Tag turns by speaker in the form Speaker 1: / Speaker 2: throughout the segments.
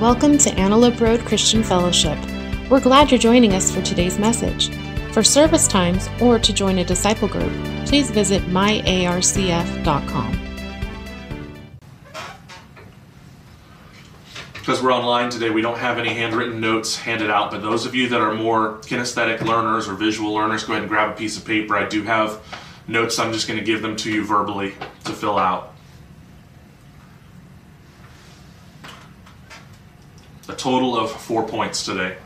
Speaker 1: Welcome to Antelope Road Christian Fellowship. We're glad you're joining us for today's message. For service times or to join a disciple group, please visit myarcf.com.
Speaker 2: Because we're online today, we don't have any handwritten notes handed out, but those of you that are more kinesthetic learners or visual learners, go ahead and grab a piece of paper. I do have notes, I'm just going to give them to you verbally to fill out. A total of four points today.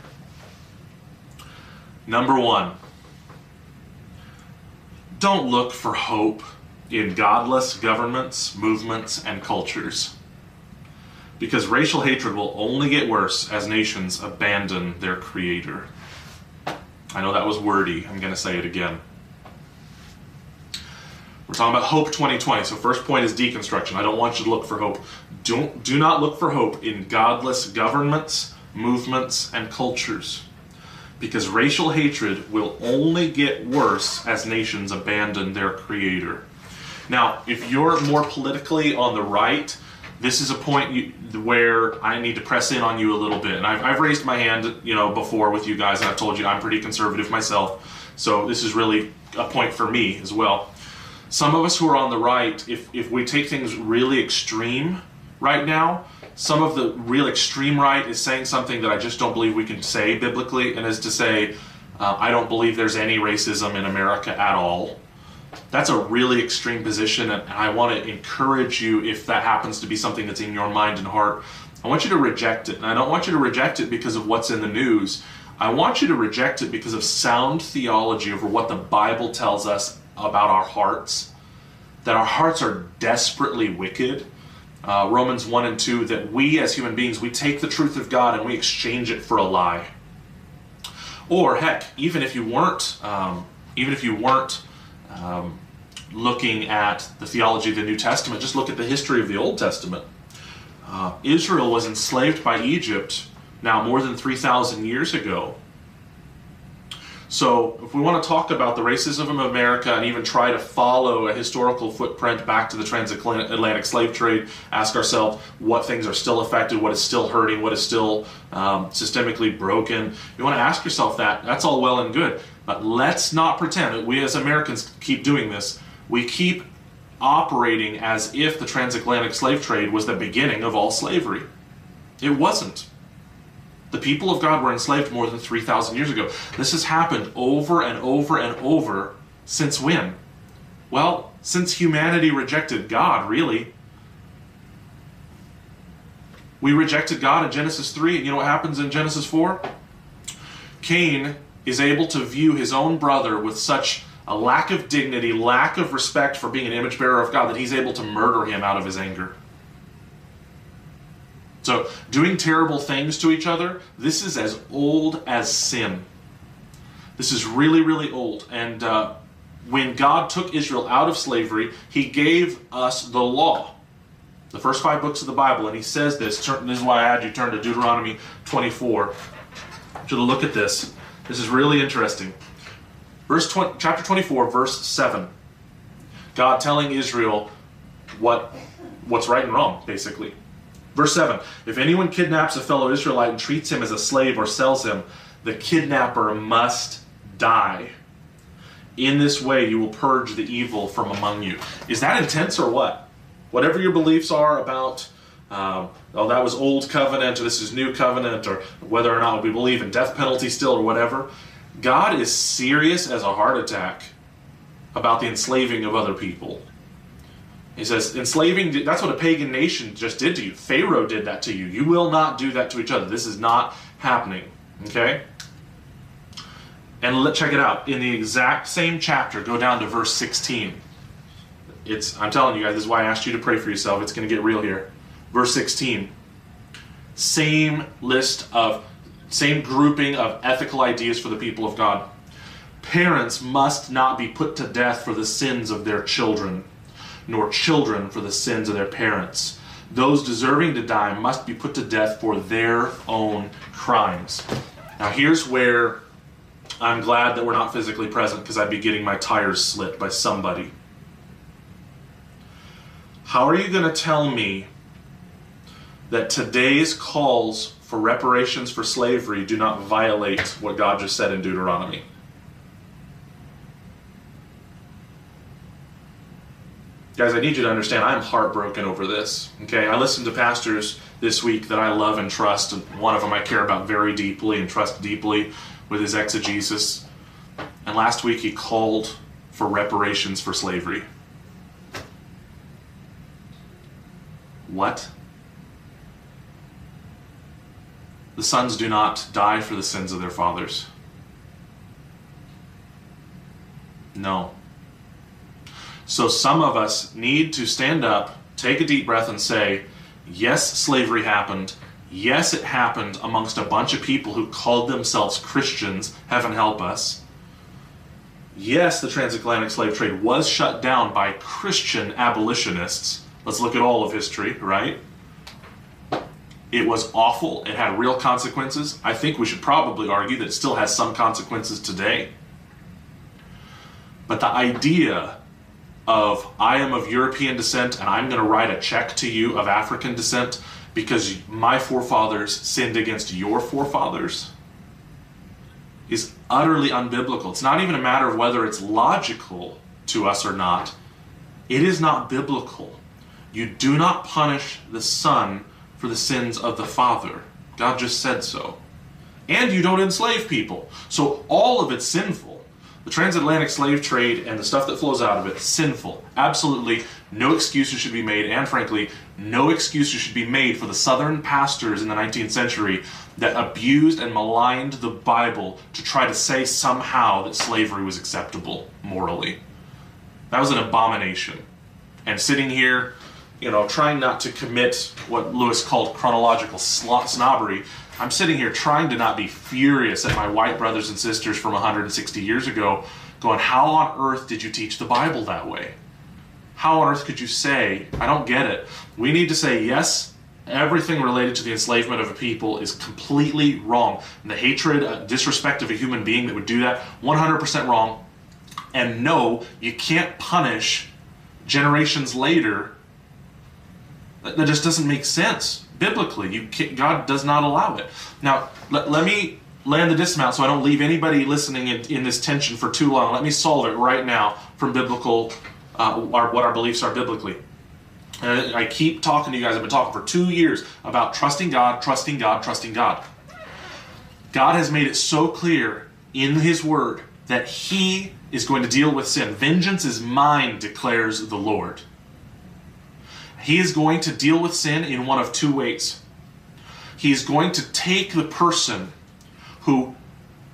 Speaker 2: Number one, don't look for hope in godless governments, movements, and cultures. Because racial hatred will only get worse as nations abandon their creator. I know that was wordy. I'm going to say it again. We're talking about Hope 2020. So first point is deconstruction. I don't want you to look for hope. Don't do not look for hope in godless governments, movements, and cultures. Because racial hatred will only get worse as nations abandon their creator. Now, if you're more politically on the right, this is a point you, where I need to press in on you a little bit. And I've, I've raised my hand, you know, before with you guys, and I've told you I'm pretty conservative myself. So this is really a point for me as well some of us who are on the right, if, if we take things really extreme right now, some of the real extreme right is saying something that I just don't believe we can say biblically, and is to say, uh, I don't believe there's any racism in America at all. That's a really extreme position, and I want to encourage you, if that happens to be something that's in your mind and heart, I want you to reject it. And I don't want you to reject it because of what's in the news. I want you to reject it because of sound theology over what the Bible tells us about our hearts, that our hearts are desperately wicked. Uh, Romans 1 and 2, that we as human beings, we take the truth of God and we exchange it for a lie. Or heck, even if you weren't, um, even if you weren't um, looking at the theology of the New Testament, just look at the history of the Old Testament. Uh, Israel was enslaved by Egypt now more than 3,000 years ago. So, if we want to talk about the racism of America and even try to follow a historical footprint back to the transatlantic slave trade, ask ourselves what things are still affected, what is still hurting, what is still um, systemically broken. You want to ask yourself that. That's all well and good. But let's not pretend that we as Americans keep doing this. We keep operating as if the transatlantic slave trade was the beginning of all slavery. It wasn't. The people of God were enslaved more than 3,000 years ago. This has happened over and over and over since when? Well, since humanity rejected God, really. We rejected God in Genesis 3, and you know what happens in Genesis 4? Cain is able to view his own brother with such a lack of dignity, lack of respect for being an image bearer of God, that he's able to murder him out of his anger. So, doing terrible things to each other, this is as old as sin. This is really, really old. And uh, when God took Israel out of slavery, He gave us the law, the first five books of the Bible. And He says this. This is why I had you turn to Deuteronomy 24 to look at this. This is really interesting. Verse 20, chapter 24, verse 7. God telling Israel what what's right and wrong, basically. Verse 7 If anyone kidnaps a fellow Israelite and treats him as a slave or sells him, the kidnapper must die. In this way, you will purge the evil from among you. Is that intense or what? Whatever your beliefs are about, um, oh, that was old covenant, or this is new covenant, or whether or not we believe in death penalty still, or whatever, God is serious as a heart attack about the enslaving of other people. He says, enslaving, that's what a pagan nation just did to you. Pharaoh did that to you. You will not do that to each other. This is not happening. Okay? And let check it out. In the exact same chapter, go down to verse 16. It's I'm telling you guys, this is why I asked you to pray for yourself. It's going to get real here. Verse 16. Same list of same grouping of ethical ideas for the people of God. Parents must not be put to death for the sins of their children nor children for the sins of their parents. Those deserving to die must be put to death for their own crimes. Now, here's where I'm glad that we're not physically present because I'd be getting my tires slit by somebody. How are you going to tell me that today's calls for reparations for slavery do not violate what God just said in Deuteronomy. Guys, I need you to understand I'm heartbroken over this. Okay, I listened to pastors this week that I love and trust, and one of them I care about very deeply and trust deeply with his exegesis. And last week he called for reparations for slavery. What? The sons do not die for the sins of their fathers. No. So some of us need to stand up, take a deep breath, and say, Yes, slavery happened. Yes, it happened amongst a bunch of people who called themselves Christians. Heaven help us. Yes, the transatlantic slave trade was shut down by Christian abolitionists. Let's look at all of history, right? It was awful. It had real consequences. I think we should probably argue that it still has some consequences today. But the idea of I am of European descent and I'm going to write a check to you of African descent because my forefathers sinned against your forefathers is utterly unbiblical. It's not even a matter of whether it's logical to us or not. It is not biblical. You do not punish the son for the sins of the father. God just said so. And you don't enslave people. So all of it's sinful. The transatlantic slave trade and the stuff that flows out of it, sinful. Absolutely no excuses should be made, and frankly, no excuses should be made for the southern pastors in the 19th century that abused and maligned the Bible to try to say somehow that slavery was acceptable morally. That was an abomination. And sitting here, you know, trying not to commit what Lewis called chronological snobbery, I'm sitting here trying to not be furious at my white brothers and sisters from 160 years ago, going, How on earth did you teach the Bible that way? How on earth could you say, I don't get it? We need to say, yes, everything related to the enslavement of a people is completely wrong. And the hatred, uh, disrespect of a human being that would do that, 100% wrong. And no, you can't punish generations later. That, that just doesn't make sense biblically. You God does not allow it. Now, let, let me land the dismount so I don't leave anybody listening in, in, this tension for too long. Let me solve it right now from biblical, uh, our, what our beliefs are biblically. And I keep talking to you guys. I've been talking for two years about trusting God, trusting God, trusting God. God has made it so clear in His Word that He is going to deal with sin. Vengeance is mine, declares the Lord. He is going to deal with sin in one of two ways. He is going to take the person who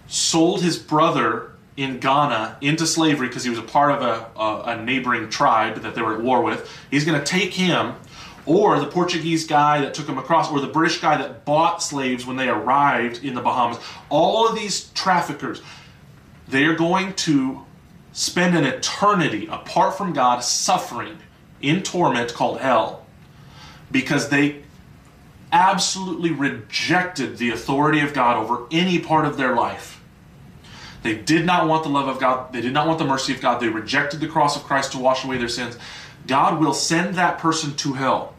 Speaker 2: sold his brother in Ghana into slavery because he was a part of a, a, a, neighboring tribe that they were at war with. He's going to take him, or the Portuguese guy that took him across, or the British guy that bought slaves when they arrived in the Bahamas. All of these traffickers, they are going to spend an eternity apart from God suffering in torment called hell because they absolutely rejected the authority of God over any part of their life. They did not want the love of God, they did not want the mercy of God, they rejected the cross of Christ to wash away their sins. God will send that person to hell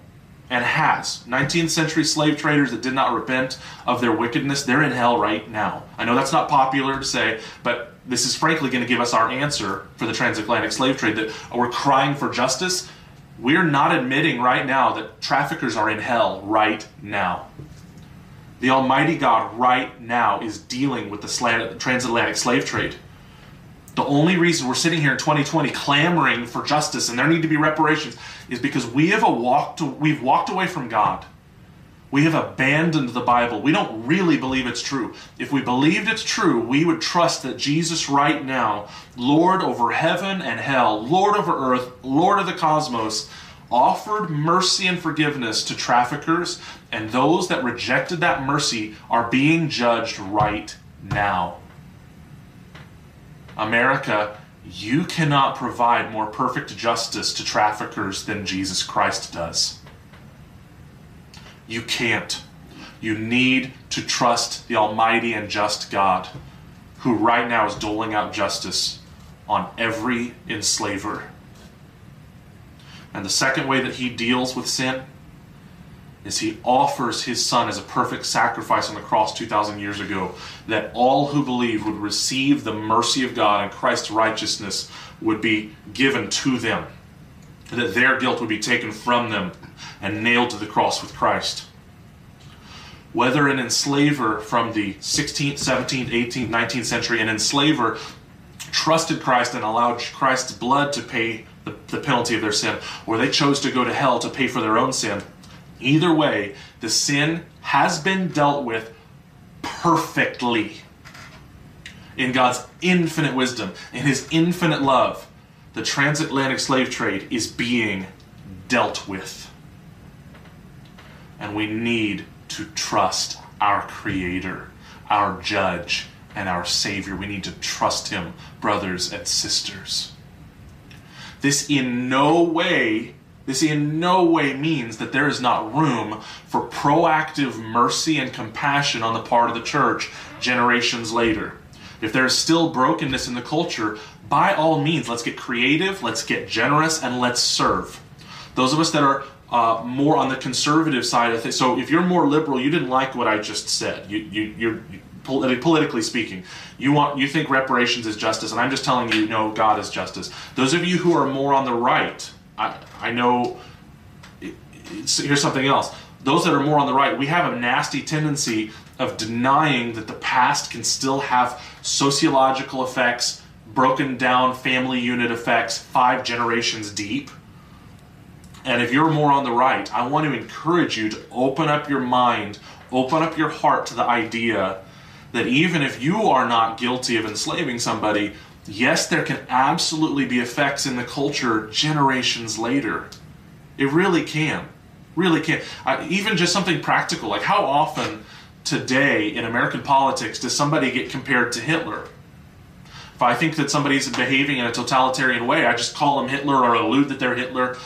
Speaker 2: and has. 19th century slave traders that did not repent of their wickedness, they're in hell right now. I know that's not popular to say, but this is frankly going to give us our answer for the transatlantic slave trade that we're crying for justice we're not admitting right now that traffickers are in hell right now. The Almighty God right now is dealing with the transatlantic slave trade. The only reason we're sitting here in 2020 clamoring for justice and there need to be reparations is because we have walked we've walked away from God. We have abandoned the Bible. We don't really believe it's true. If we believed it's true, we would trust that Jesus, right now, Lord over heaven and hell, Lord over earth, Lord of the cosmos, offered mercy and forgiveness to traffickers, and those that rejected that mercy are being judged right now. America, you cannot provide more perfect justice to traffickers than Jesus Christ does. You can't. You need to trust the Almighty and just God, who right now is doling out justice on every enslaver. And the second way that he deals with sin is he offers his son as a perfect sacrifice on the cross 2,000 years ago, that all who believe would receive the mercy of God and Christ's righteousness would be given to them, that their guilt would be taken from them and nailed to the cross with Christ. Whether an enslaver from the 16th, 17th, 18th, 19th century, an enslaver trusted Christ and allowed Christ's blood to pay the, the penalty of their sin, or they chose to go to hell to pay for their own sin, Either way, the sin has been dealt with perfectly. In God's infinite wisdom, in His infinite love, the transatlantic slave trade is being dealt with. And we need to trust our Creator, our Judge, and our Savior. We need to trust Him, brothers and sisters. This in no way this in no way means that there is not room for proactive mercy and compassion on the part of the church generations later. If there is still brokenness in the culture, by all means, let's get creative, let's get generous, and let's serve. Those of us that are uh, more on the conservative side of things, so if you're more liberal, you didn't like what I just said. You, you, you're politically speaking, you want you think reparations is justice, and I'm just telling you, no, God is justice. Those of you who are more on the right, I, I know. here's something else. Those that are more on the right, we have a nasty tendency of denying that the past can still have sociological effects, broken down family unit effects, five generations deep. And if you're more on the right, I want to encourage you to open up your mind, open up your heart to the idea that even if you are not guilty of enslaving somebody, yes, there can absolutely be effects in the culture generations later. It really can. Really can. Uh, even just something practical, like how often today in American politics does somebody get compared to Hitler? If I think that somebody's behaving in a totalitarian way, I just call them Hitler or allude that they're Hitler.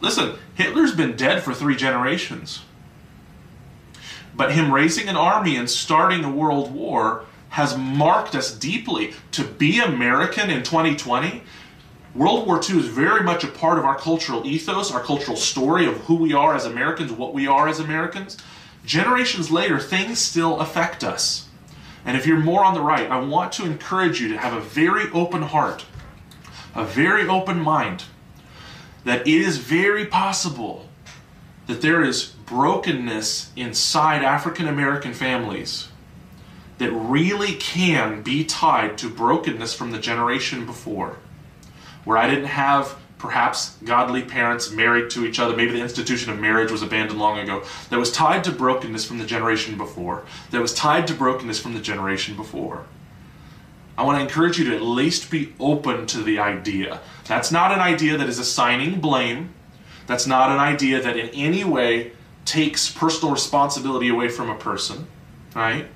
Speaker 2: Listen, Hitler's been dead for three generations. But him raising an army and starting a world war has marked us deeply. To be American in 2020, World War II is very much a part of our cultural ethos, our cultural story of who we are as Americans, what we are as Americans. Generations later, things still affect us. And if you're more on the right, I want to encourage you to have a very open heart, a very open mind, that it is very possible that there is brokenness inside African American families that really can be tied to brokenness from the generation before, where I didn't have perhaps godly parents married to each other, maybe the institution of marriage was abandoned long ago, that was tied to brokenness from the generation before, that was tied to brokenness from the generation before. I want to encourage you to at least be open to the idea. That's not an idea that is assigning blame. That's not an idea that in any way takes personal responsibility away from a person, right?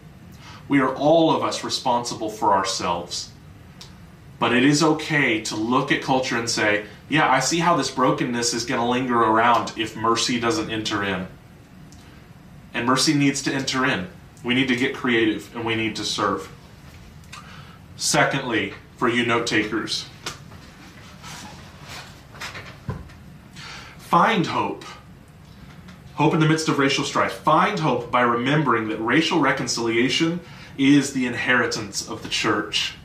Speaker 2: We are all of us responsible for ourselves. But it is okay to look at culture and say, yeah, I see how this brokenness is going to linger around if mercy doesn't enter in. And mercy needs to enter in. We need to get creative and we need to serve. Secondly, for you note takers, find hope Hope in the midst of racial strife. Find hope by remembering that racial reconciliation is the inheritance of the church.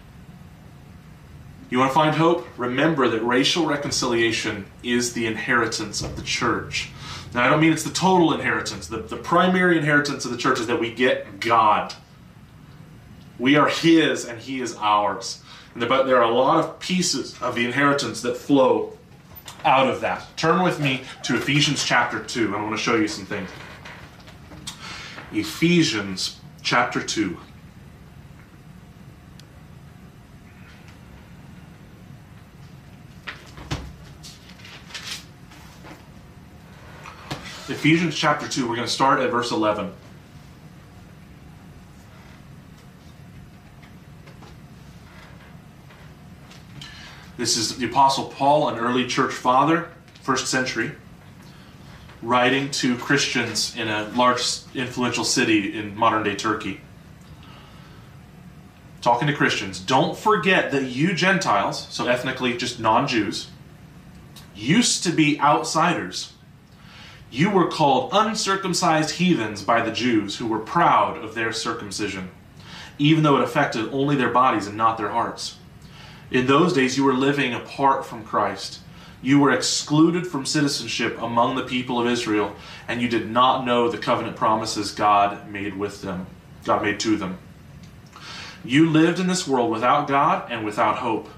Speaker 2: You want to find hope? Remember that racial reconciliation is the inheritance of the church. Now, I don't mean it's the total inheritance. The, the primary inheritance of the church is that we get God. We are His and He is ours. And but there are a lot of pieces of the inheritance that flow out of that. Turn with me to Ephesians chapter 2. I want to show you some things. Ephesians chapter 2. Ephesians chapter 2, we're going to start at verse 11. This is the Apostle Paul, an early church father, first century, writing to Christians in a large, influential city in modern day Turkey. Talking to Christians, don't forget that you Gentiles, so ethnically just non Jews, used to be outsiders. You were called uncircumcised heathens by the Jews who were proud of their circumcision, even though it affected only their bodies and not their hearts. In those days, you were living apart from Christ. You were excluded from citizenship among the people of Israel, and you did not know the covenant promises God made with them, God made to them. You lived in this world without God and without hope.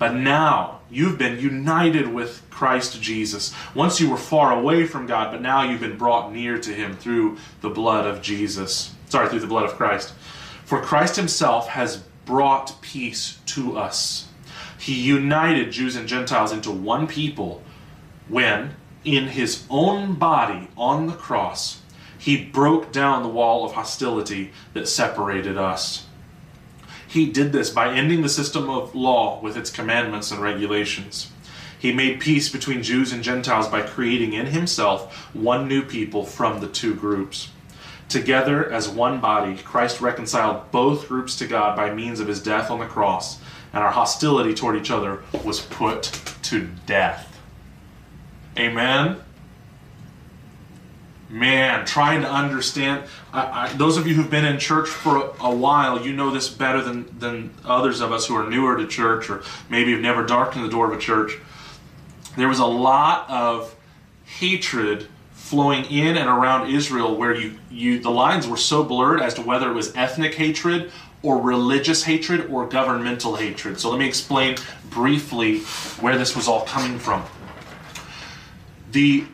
Speaker 2: But now you've been united with Christ Jesus. Once you were far away from God, but now you've been brought near to Him through the blood of Jesus. Sorry, through the blood of Christ. For Christ Himself has brought peace to us. He united Jews and Gentiles into one people when, in His own body on the cross, He broke down the wall of hostility that separated us. He did this by ending the system of law with its commandments and regulations. He made peace between Jews and Gentiles by creating in himself one new people from the two groups. Together as one body, Christ reconciled both groups to God by means of his death on the cross, and our hostility toward each other was put to death. Amen man, trying to understand. I, I, those of you who've been in church for a, a, while, you know this better than, than others of us who are newer to church or maybe have never darkened the door of a church. There was a lot of hatred flowing in and around Israel where you, you the lines were so blurred as to whether it was ethnic hatred or religious hatred or governmental hatred. So let me explain briefly where this was all coming from. The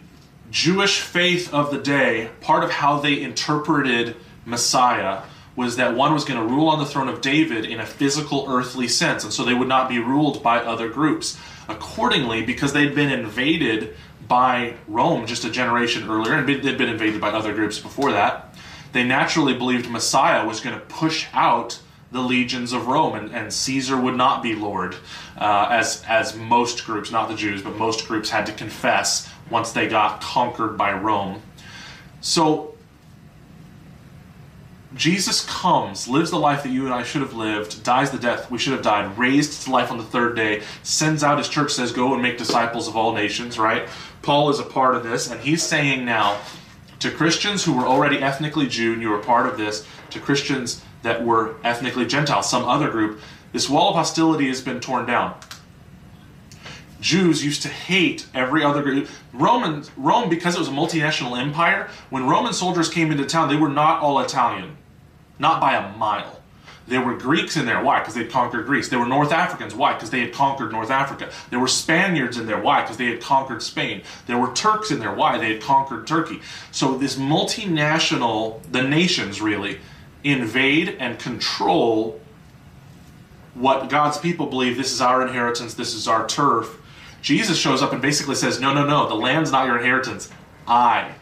Speaker 2: Jewish faith of the day, part of how they interpreted Messiah was that one was going to rule on the throne of David in a physical earthly sense, and so they would not be ruled by other groups. Accordingly, because they'd been invaded by Rome just a generation earlier, and they'd been invaded by other groups before that, they naturally believed Messiah was going to push out the legions of Rome, and, and Caesar would not be Lord, uh, as as most groups, not the Jews, but most groups had to confess once they got conquered by Rome. So Jesus comes, lives the life that you and I should have lived, dies the death we should have died, raised to life on the third day, sends out his church, says, Go and make disciples of all nations, right? Paul is a part of this, and he's saying now to Christians who were already ethnically Jew, and you were part of this, to Christians that were ethnically Gentile, some other group, this wall of hostility has been torn down. Jews used to hate every other group. Romans, Rome, because it was a multinational empire, when Roman soldiers came into town, they were not all Italian, not by a mile. There were Greeks in there. Why? Because they conquered Greece. There were North Africans. Why? Because they had conquered North Africa. There were Spaniards in there. Why? Because they had conquered Spain. There were Turks in there. Why? They had conquered Turkey. So this multinational, the nations really, invade and control what God's people believe this is our inheritance, this is our turf, Jesus shows up and basically says, No, no, no, the land's not your inheritance. I,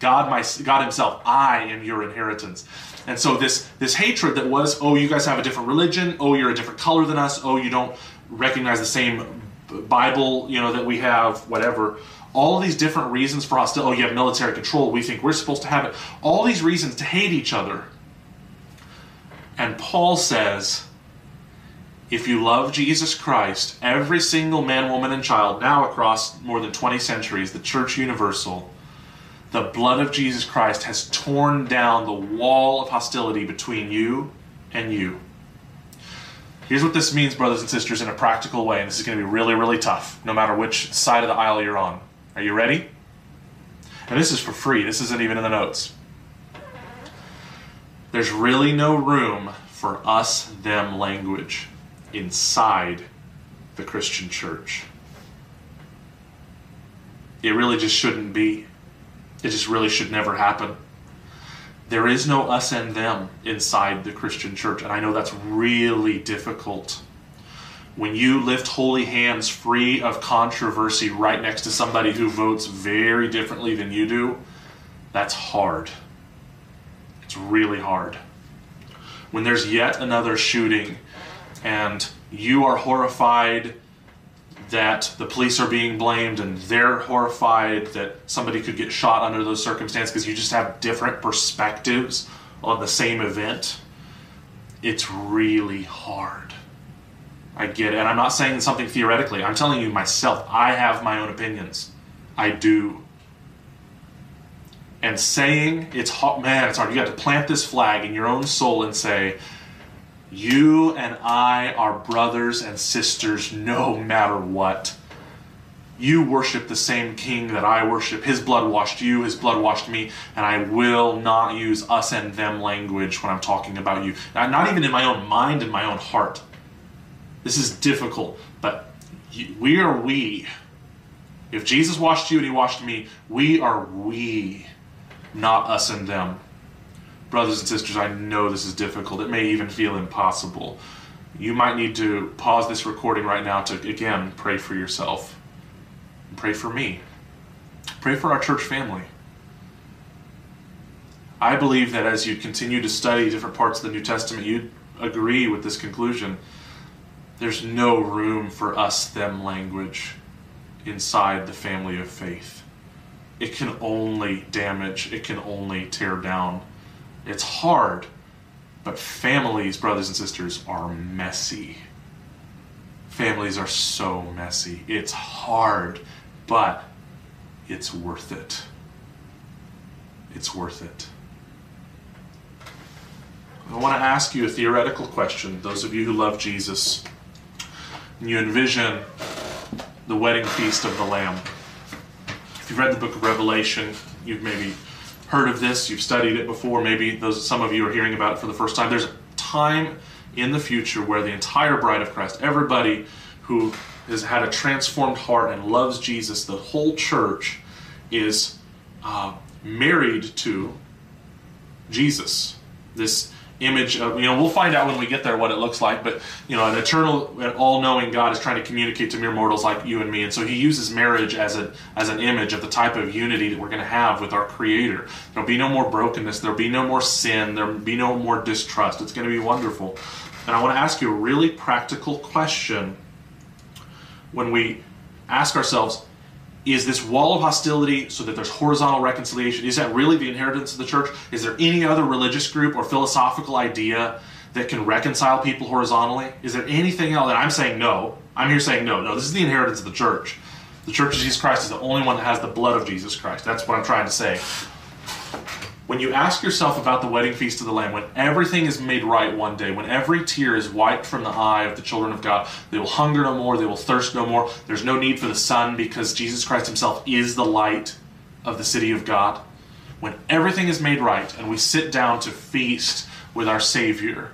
Speaker 2: God, my God Himself, I am your inheritance. And so this this hatred that was, oh, you guys have a different religion, oh, you're a different color than us, oh, you don't recognize the same Bible, you know, that we have, whatever. All these different reasons for hostility. Oh, you have military control. We think we're supposed to have it. All these reasons to hate each other. And Paul says, if you love Jesus Christ, every single man, woman, and child, now across more than 20 centuries, the church universal, the blood of Jesus Christ has torn down the wall of hostility between you and you. Here's what this means, brothers and sisters, in a practical way, and this is going to be really, really tough, no matter which side of the aisle you're on. Are you ready? And this is for free, this isn't even in the notes. There's really no room for us them language inside the Christian church. It really just shouldn't be. It just really should never happen. There is no us and them inside the Christian church, and I know that's really difficult. When you lift holy hands free of controversy right next to somebody who votes very differently than you do, that's hard. It's really hard. When there's yet another shooting and you are horrified that the police are being blamed and they're horrified that somebody could get shot under those circumstances because you just have different perspectives on the same event. It's really hard. I get it. And i'm not saying something theoretically. I'm telling you myself. I have my own opinions. I do. And saying it's hot man it's hard. You got to plant this flag in your own soul and say you and i are brothers and sisters no matter what. You worship the same king that i worship. His blood washed you his blood washed me and i will not use us and them language when i'm talking about you. Not even in my own mind in my own heart. This is difficult but we are we. If jesus washed you and he washed me we are we not us and them. Brothers and sisters, I know this is difficult. It may even feel impossible. You might need to pause this recording right now to, again, pray for yourself. Pray for me. Pray for our church family. I believe that as you continue to study different parts of the New Testament, you'd agree with this conclusion. There's no room for us them language inside the family of faith it can only damage, it can only tear down. It's hard, but families, brothers and sisters, are messy. Families are so messy. It's hard, but it's worth it. It's worth it. I want to ask you a theoretical question. Those of you who love Jesus, and you envision the wedding feast of the Lamb if you've read the book of Revelation, you've maybe heard of this, you've studied it before, maybe those some of you are hearing about it for the first time. There's a time in the future where the entire bride of Christ, everybody who has had a transformed heart and loves Jesus, the whole church is uh, married to Jesus. This image of, you know, we'll find out when we get there what it looks like, but, you know, an eternal, all knowing God is trying to communicate to mere mortals like you and me. And so he uses marriage as, a, as an image of the type of unity that we're going to have with our Creator. There'll be no more brokenness, there'll be no more sin, there'll be no more distrust. It's going to be wonderful. And I want to ask you a really practical question when we ask ourselves, is this wall of hostility so that there's horizontal reconciliation? Is that really the inheritance of the church? Is there any other religious group or philosophical idea that can reconcile people horizontally? Is there anything else? And I'm saying no. I'm here saying no. No, this is the inheritance of the church. The church of Jesus Christ is the only one that has the blood of Jesus Christ. That's what I'm trying to say when you ask yourself about the wedding feast of the Lamb, when everything is made right one day, when every tear is wiped from the eye of the children of God, they will hunger no more, they will thirst no more. There's no need for the sun because Jesus Christ Himself is the light of the city of God. When everything is made right and we sit down to feast with our Savior,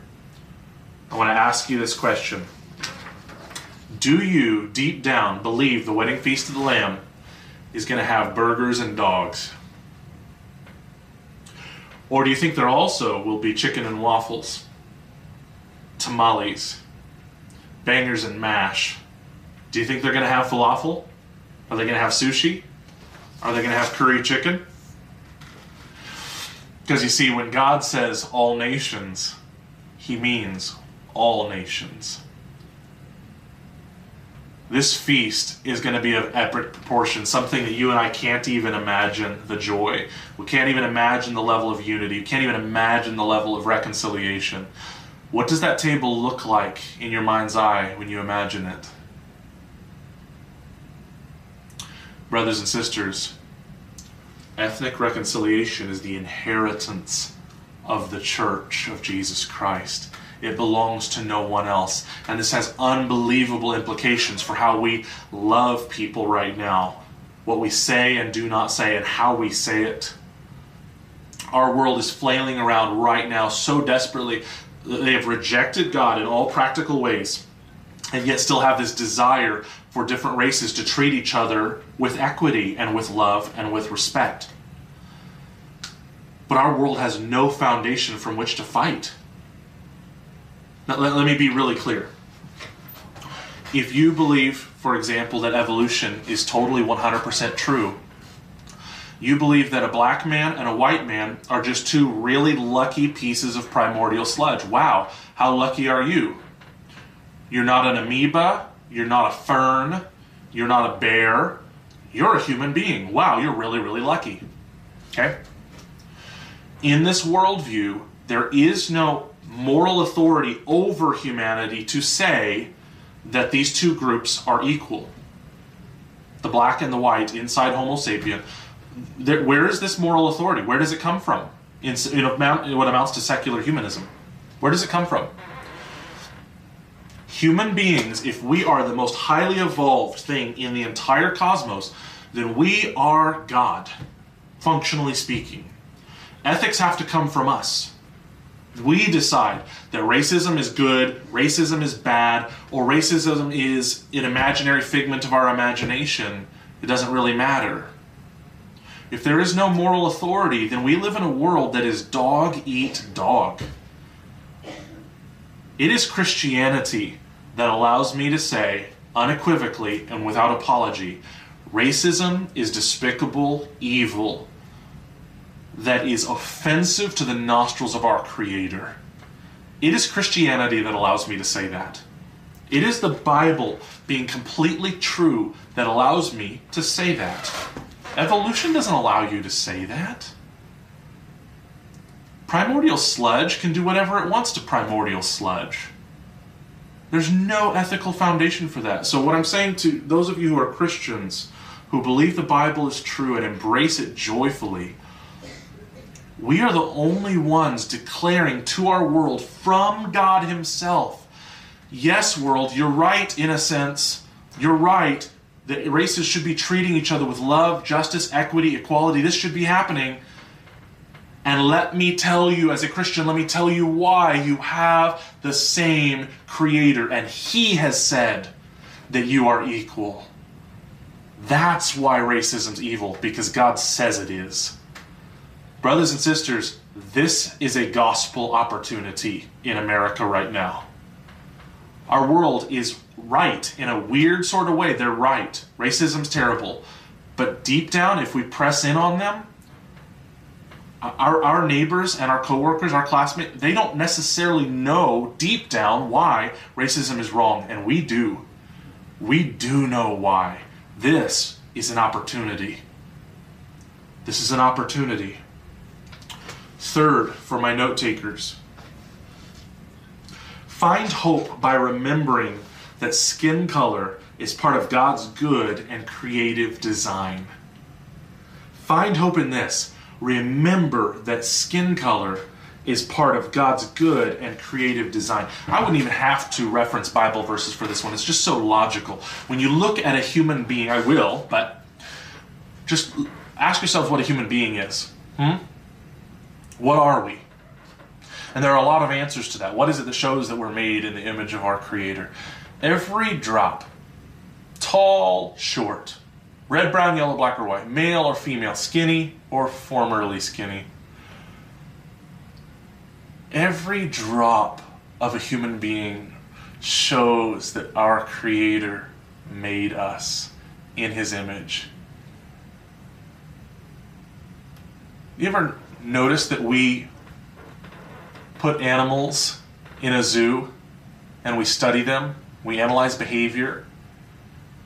Speaker 2: I want to ask you this question Do you, deep down, believe the wedding feast of the Lamb is going to have burgers and dogs? Or do you think there also will be chicken and waffles, tamales, bangers and mash? Do you think they're going to have falafel? Are they going to have sushi? Are they going to have curry chicken? Because you see, when God says all nations, he means all nations this feast is going to be of epic proportion, something that you and I can't even imagine the joy. We can't even imagine the level of unity. We can't even imagine the level of reconciliation. What does that table look like in your mind's eye when you imagine it? Brothers and sisters, ethnic reconciliation is the inheritance of the church of Jesus Christ. It belongs to no one else. And this has unbelievable implications for how we love people right now, what we say and do not say, and how we say it. Our world is flailing around right now so desperately. that They have rejected God in all practical ways, and yet still have this desire for different races to treat each other with equity and with love and with respect. But our world has no foundation from which to fight. Now, let, let me be really clear. If you believe, for example, that evolution is totally 100% true, you believe that a black man and a white man are just two really lucky pieces of primordial sludge. Wow, how lucky are you? You're not an amoeba, you're not a fern, you're not a bear, you're a human being. Wow, you're really, really lucky. Okay? In this worldview, there is no moral authority over humanity to say that these two groups are equal. The black and the white inside Homo sapien, where is this moral authority? Where does it come from? In, in, amount, in what amounts to secular humanism. Where does it come from? Human beings, if we are the most highly evolved thing in the entire cosmos, then we are God, functionally speaking. Ethics have to come from us. We decide that racism is good, racism is bad, or racism is an imaginary figment of our imagination. It doesn't really matter. If there is no moral authority, then we live in a world that is dog eat dog. It is Christianity that allows me to say, unequivocally and without apology, racism is despicable evil that is offensive to the nostrils of our Creator. It is Christianity that allows me to say that. It is the Bible being completely true that allows me to say that. Evolution doesn't allow you to say that. Primordial sludge can do whatever it wants to primordial sludge. There's no ethical foundation for that. So, what I'm saying to those of you who are Christians, who believe the Bible is true and embrace it joyfully, we are the only ones declaring to our world from God Himself yes, world, you're right in a sense. You're right that races should be treating each other with love, justice, equity, equality. This should be happening. And let me tell you, as a Christian, let me tell you why you have the same Creator, and He has said that you are equal. That's why racism's evil, because God says it is. Brothers and sisters, this is a gospel opportunity in America right now. Our world is right in a weird sort of way. They're right. Racism's terrible. But deep down, if we press in on them, our, our neighbors and our coworkers, our classmates, they don't necessarily know deep down why racism is wrong, and we do. We do know why. This is an opportunity. This is an opportunity. Third, for my note takers, find hope by remembering that skin color is part of God's good and creative design. Find hope in this. Remember that skin color is part of God's good and creative design. I wouldn't even have to reference Bible verses for this one. It's just so logical. When you look at a human being, I will, but just ask yourself what a human being is. Hmm? What are we? And there are a lot of answers to that. What is it that shows that we're made in the image of our Creator? Every drop, tall, short, red, brown, yellow, black, or white, male or female, skinny or formerly skinny, every drop of a human being shows that our Creator made us in His image. You ever notice that we put animals in a zoo and we study them, we analyze behavior.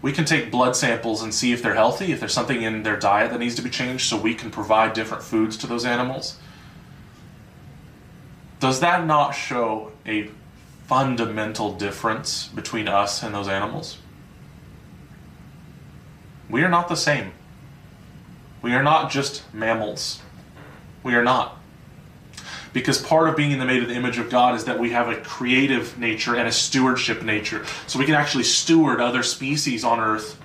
Speaker 2: We can take blood samples and see if they're healthy, if there's something in their diet that needs to be changed, so we can provide different foods to those animals. Does that not show a fundamental difference between us and those animals? We are not the same. We are not just mammals. We are not. Because part of being made in the image of God is that we have a creative nature and a stewardship nature. So we can actually steward other species on earth.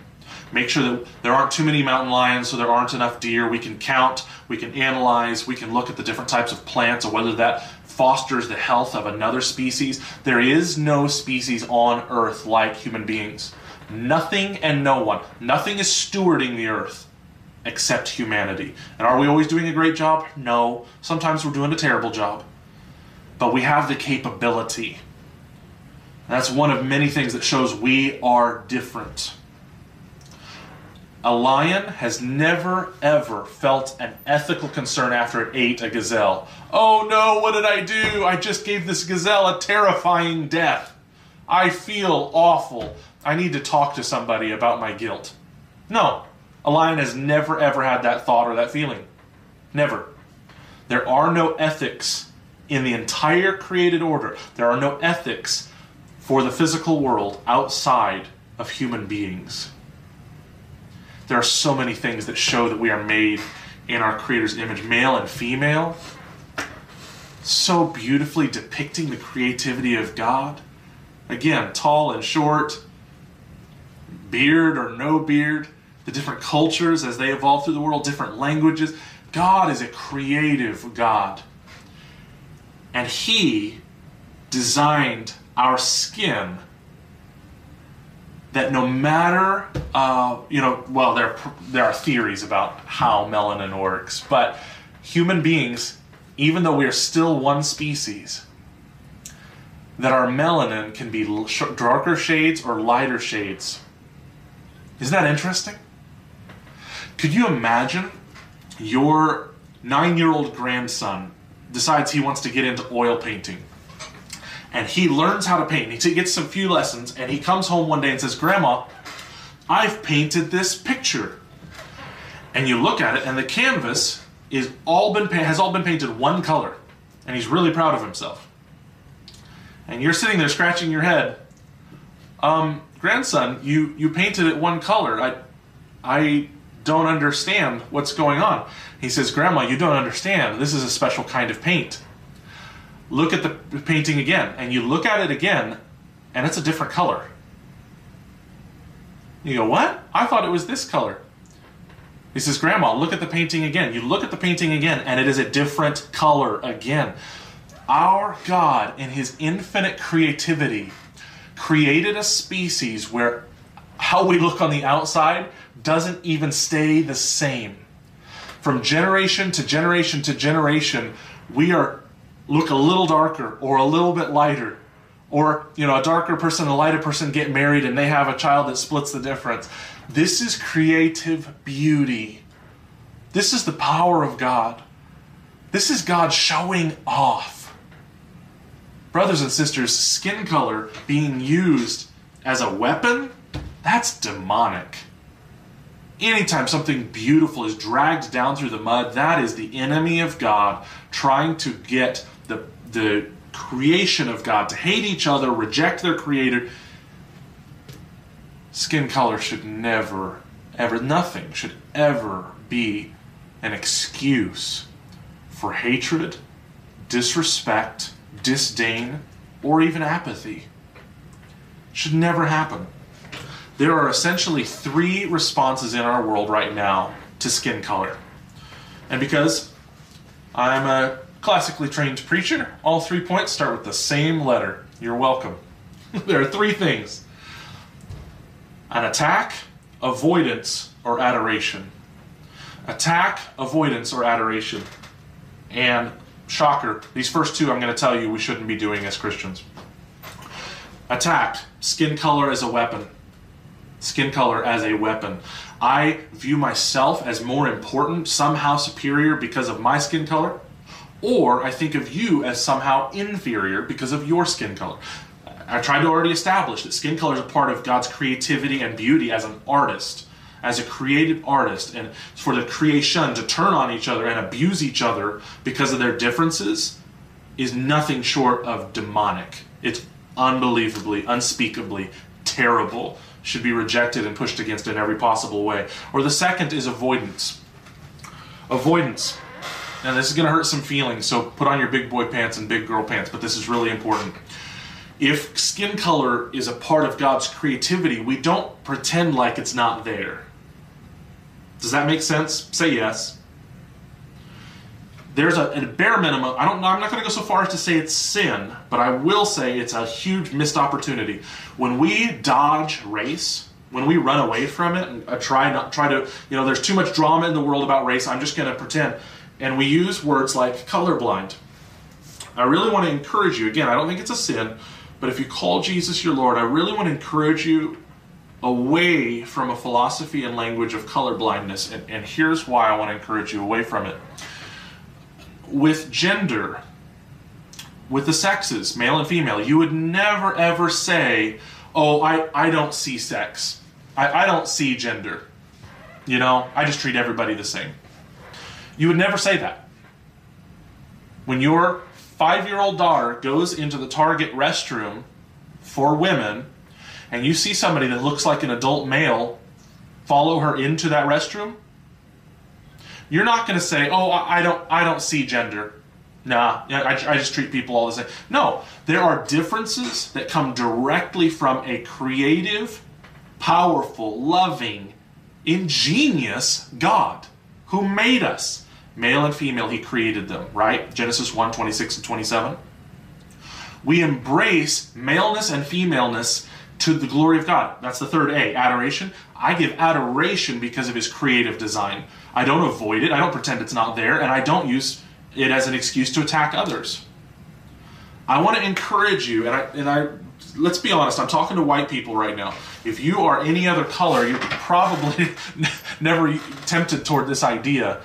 Speaker 2: Make sure that there aren't too many mountain lions, so there aren't enough deer. We can count, we can analyze, we can look at the different types of plants or whether that fosters the health of another species. There is no species on earth like human beings. Nothing and no one. Nothing is stewarding the earth except humanity. And are we always doing a great job? No. Sometimes we're doing a terrible job. But we have the capability. That's one of many things that shows we are different. A lion has never ever felt an ethical concern after it ate a gazelle. Oh no, what did I do? I just gave this gazelle a terrifying death. I feel awful. I need to talk to somebody about my guilt. No, a lion has never ever had that thought or that feeling. Never. There are no ethics in the entire created order. There are no ethics for the physical world outside of human beings. there are so many things that show that we are made in our Creator's image, male and female. So beautifully depicting the creativity of God. Again, tall and short, beard or no beard, the different cultures as they evolve through the world, different languages. God is a creative God. And He designed our skin that no matter, uh, you know, well, there, there are theories about how melanin works, but human beings, even though we are still one species, that our melanin can be darker shades or lighter shades. Isn't that interesting? Could you imagine your nine year old grandson decides he wants to get into oil painting? And he learns how to paint. He gets some few lessons, and he comes home one day and says, Grandma, I've painted this picture. And you look at it, and the canvas is all been has all been painted one color, and he's really proud of himself. And you're sitting there scratching your head. Um, grandson, you you painted it one color. I I don't understand what's going on. He says, Grandma, you don't understand. This is a special kind of paint. Look at the painting again, and you look at it again, and it's a different color. You go, What? I thought it was this color. He says, Grandma, look at the painting again. You look at the painting again, and it is a different color again. Our God, in His infinite creativity, created a species where how we look on the outside doesn't even stay the same. From generation to generation to generation, we are look a little darker or a little bit lighter. Or, you know, a darker person a lighter person get married and they have a child that splits the difference. This is creative beauty. This is the power of God. This is God showing off. Brothers and sisters, skin color being used as a weapon, that's demonic anytime something beautiful is dragged down through the mud, that is the enemy of God trying to get the, the creation of God to hate each other, reject their creator. Skin color should never, ever, nothing should ever be an excuse for hatred, disrespect, disdain, or even apathy. Should never happen. There are essentially three responses in our world right now to skin color. And because I'm a classically trained preacher, all three points start with the same letter. You're welcome. there are three things an attack, avoidance, or adoration. Attack, avoidance, or adoration. And shocker, these first two I'm going to tell you we shouldn't be doing as Christians. Attack, skin color as a weapon skin color as a weapon. I view myself as more important, somehow superior because of my skin color, or I think of you as somehow inferior because of your skin color. I tried to already establish that skin color is a part of God's creativity and beauty as an artist, as a creative artist, and for the creation to turn on each other and abuse each other because of their differences is nothing short of demonic. It's unbelievably, unspeakably terrible should be rejected and pushed against in every possible way. Or the second is avoidance. Avoidance. And this is going to hurt some feelings, so put on your big boy pants and big girl pants, but this is really important. If skin color is a part of God's creativity, we don't pretend like it's not there. Does that make sense? Say yes there's a, a, bare minimum. I don't. I'm not going to go so far as to say it's sin, but I will say it's a huge missed opportunity. When we dodge race, when we run away from it and uh, try not try to, you know, there's too much drama in the world about race. I'm just going to pretend, and we use words like colorblind. I really want to encourage you. Again, I don't think it's a sin, but if you call Jesus your Lord, I really want to encourage you away from a philosophy and language of colorblindness. And, and here's why I want to encourage you away from it with gender, with the sexes, male and female, you would never ever say, Oh, I, I don't see sex. I, I don't see gender. You know, I just treat everybody the same. You would never say that. When your five year old daughter goes into the Target restroom for women and you see somebody that looks like an adult male, follow her into that restroom, you're not going to say, "Oh, I don't, I don't see gender." Nah, I, I just treat people all the same. No, there are differences that come directly from a creative, powerful, loving, ingenious God who made us. Male and female, he created them, right? Genesis 1 26 and 27. We embrace maleness and femaleness to the glory of God. That's the third A, adoration. I give adoration because of his creative design. I don't avoid it, I don't pretend it's not there, and I don't use it as an excuse to attack others. I want to encourage you, and I, and I let's be honest, I'm talking to white people right now. If you are any other color, you're probably never tempted toward this idea.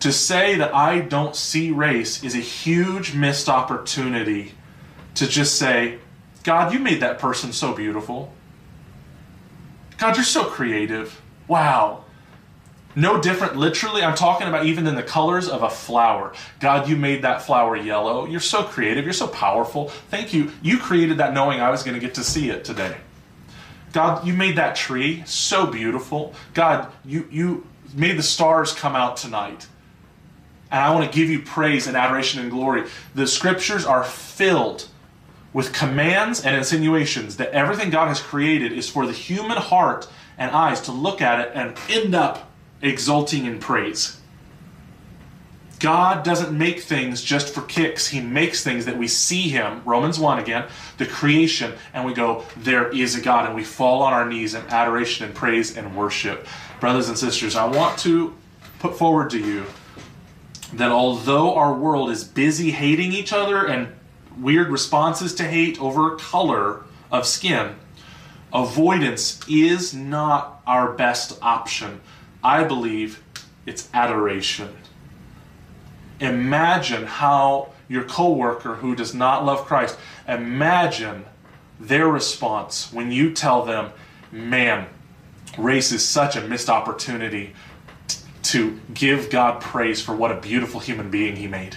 Speaker 2: To say that I don't see race is a huge missed opportunity to just say, God, you made that person so beautiful. God, you're so creative. Wow. No different, literally, I'm talking about even in the colors of a flower. God, you made that flower yellow. You're so creative. You're so powerful. Thank you. You created that knowing I was going to get to see it today. God, you made that tree so beautiful. God, you, you made the stars come out tonight. And I want to give you praise and adoration and glory. The scriptures are filled with commands and insinuations that everything God has created is for the human heart and eyes to look at it and end up exulting in praise. God doesn't make things just for kicks. He makes things that we see Him, Romans 1 again, the creation, and we go, There is a God, and we fall on our knees in adoration and praise and worship. Brothers and sisters, I want to put forward to you that although our world is busy hating each other and weird responses to hate over color of skin, avoidance is not our best option. I believe it's adoration. Imagine how your coworker who does not love Christ, imagine their response when you tell them, man, race is such a missed opportunity to give God praise for what a beautiful human being he made.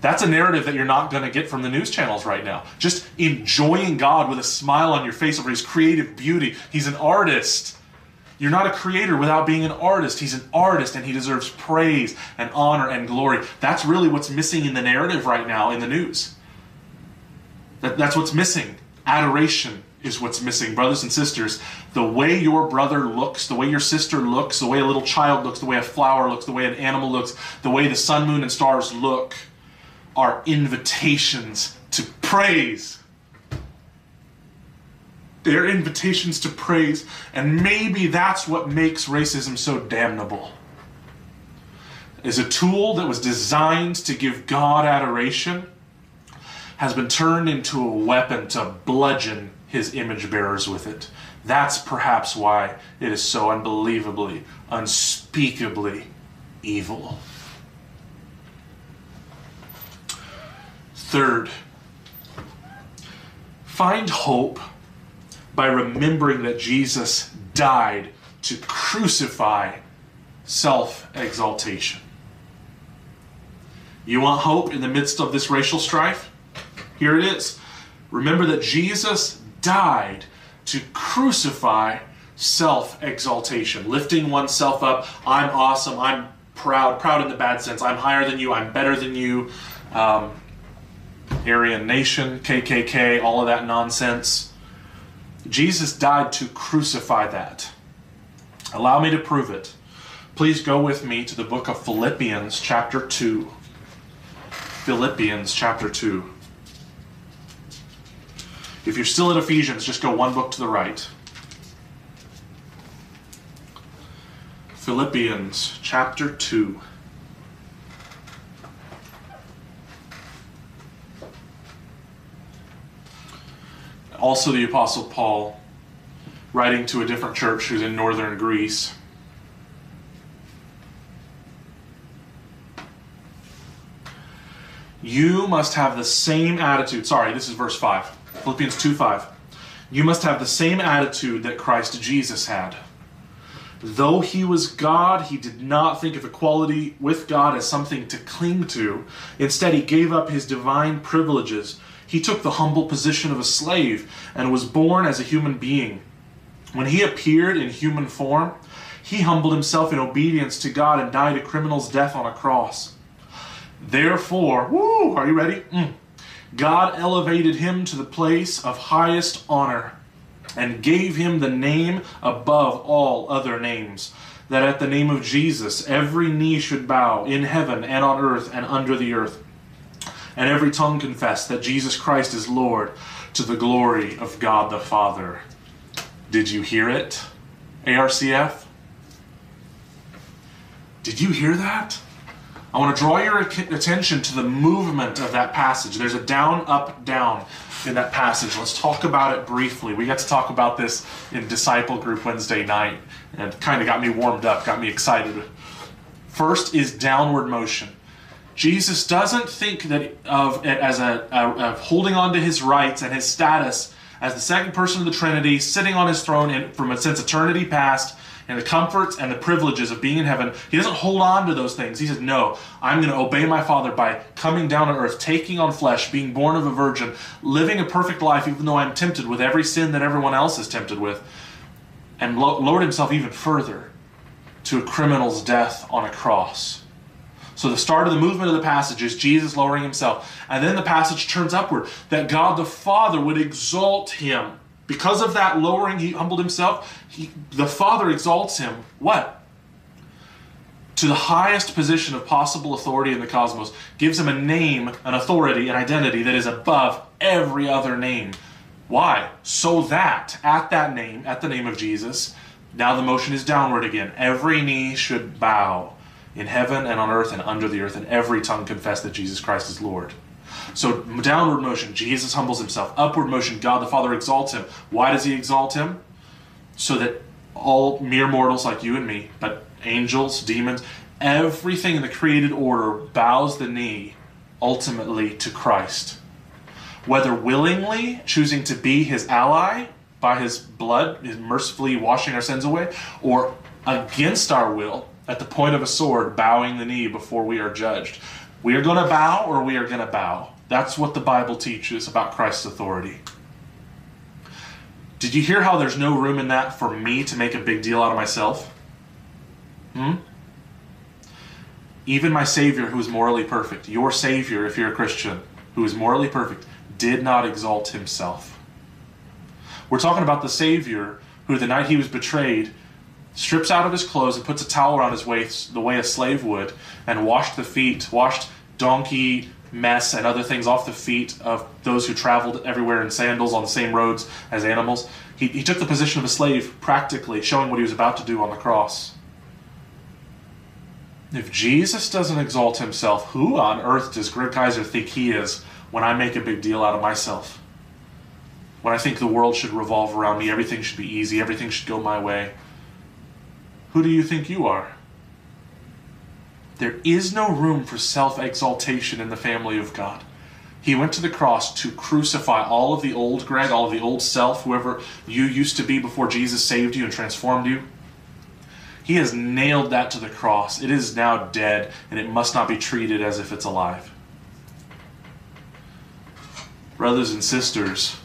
Speaker 2: That's a narrative that you're not going to get from the news channels right now. Just enjoying God with a smile on your face over his creative beauty. He's an artist. You're not a creator without being an artist. He's an artist and he deserves praise and honor and glory. That's really what's missing in the narrative right now in the news. That, that's what's missing. Adoration is what's missing. Brothers and sisters, the way your brother looks, the way your sister looks, the way a little child looks, the way a flower looks, the way an animal looks, the way the sun, moon, and stars look are invitations to praise they're invitations to praise, and maybe that's what makes racism so damnable. Is a tool that was designed to give God adoration has been turned into a weapon to bludgeon his image bearers with it. That's perhaps why it is so unbelievably, unspeakably evil. Third, find hope by remembering that Jesus died to crucify self exaltation. You want hope in the midst of this racial strife? Here it is. Remember that Jesus died to crucify self exaltation, lifting oneself up. I'm awesome. I'm proud. Proud in the bad sense. I'm higher than you. I'm better than you. Um, Aryan Nation, KKK, all of that nonsense. Jesus died to crucify that. Allow me to prove it. Please go with me to the book of Philippians, chapter 2. Philippians, chapter 2. If you're still at Ephesians, just go one book to the right. Philippians, chapter 2. Also the Apostle Paul writing to a different church who's in northern Greece. You must have the same attitude. Sorry, this is verse 5. Philippians 2 5. You must have the same attitude that Christ Jesus had. Though he was God, he did not think of equality with God as something to cling to. Instead, he gave up his divine privileges he took the humble position of a slave and was born as a human being. When he appeared in human form, he humbled himself in obedience to God and died a criminal's death on a cross. Therefore, woo, are you ready? Mm. God elevated him to the place of highest honor and gave him the name above all other names, that at the name of Jesus every knee should bow in heaven and on earth and under the earth, and every tongue confess that Jesus Christ is Lord to the glory of God the Father. Did you hear it, ARCF? Did you hear that? I want to draw your attention to the movement of that passage. There's a down, up, down in that passage. Let's talk about it briefly. We got to talk about this in Disciple Group Wednesday night, and kind of got me warmed up, got me excited. First is downward motion. Jesus doesn't think that of it as a, a, a holding on to his rights and his status as the second person of the Trinity, sitting on his throne in, from since eternity past, and the comforts and the privileges of being in heaven, he doesn't hold on to those things. He says, No, I'm going to obey my Father by coming down to earth, taking on flesh, being born of a virgin, living a perfect life, even though I'm tempted with every sin that everyone else is tempted with, and lowered himself even further to a criminal's death on a cross. So the start of the movement of the passage is Jesus lowering himself. And then the passage turns upward that God the Father would exalt him because of that lowering, he humbled himself. He, the Father exalts him. What? To the highest position of possible authority in the cosmos, gives him a name, an authority, an identity that is above every other name. Why? So that at that name, at the name of Jesus, now the motion is downward again. Every knee should bow in heaven and on earth and under the earth, and every tongue confess that Jesus Christ is Lord. So, downward motion, Jesus humbles himself. Upward motion, God the Father exalts him. Why does he exalt him? So that all mere mortals like you and me, but angels, demons, everything in the created order bows the knee ultimately to Christ. Whether willingly choosing to be his ally by his blood, his mercifully washing our sins away, or against our will, at the point of a sword, bowing the knee before we are judged. We are going to bow or we are going to bow. That's what the Bible teaches about Christ's authority. Did you hear how there's no room in that for me to make a big deal out of myself? Hmm? Even my Savior, who is morally perfect, your Savior, if you're a Christian, who is morally perfect, did not exalt himself. We're talking about the Savior who, the night he was betrayed, strips out of his clothes and puts a towel around his waist the way a slave would, and washed the feet, washed donkey mess and other things off the feet of those who traveled everywhere in sandals on the same roads as animals. He, he took the position of a slave practically, showing what he was about to do on the cross. If Jesus doesn't exalt himself, who on earth does Greg Kaiser think he is when I make a big deal out of myself? When I think the world should revolve around me, everything should be easy, everything should go my way. Who do you think you are? There is no room for self exaltation in the family of God. He went to the cross to crucify all of the old Greg, all of the old self, whoever you used to be before Jesus saved you and transformed you. He has nailed that to the cross. It is now dead, and it must not be treated as if it's alive. Brothers and sisters,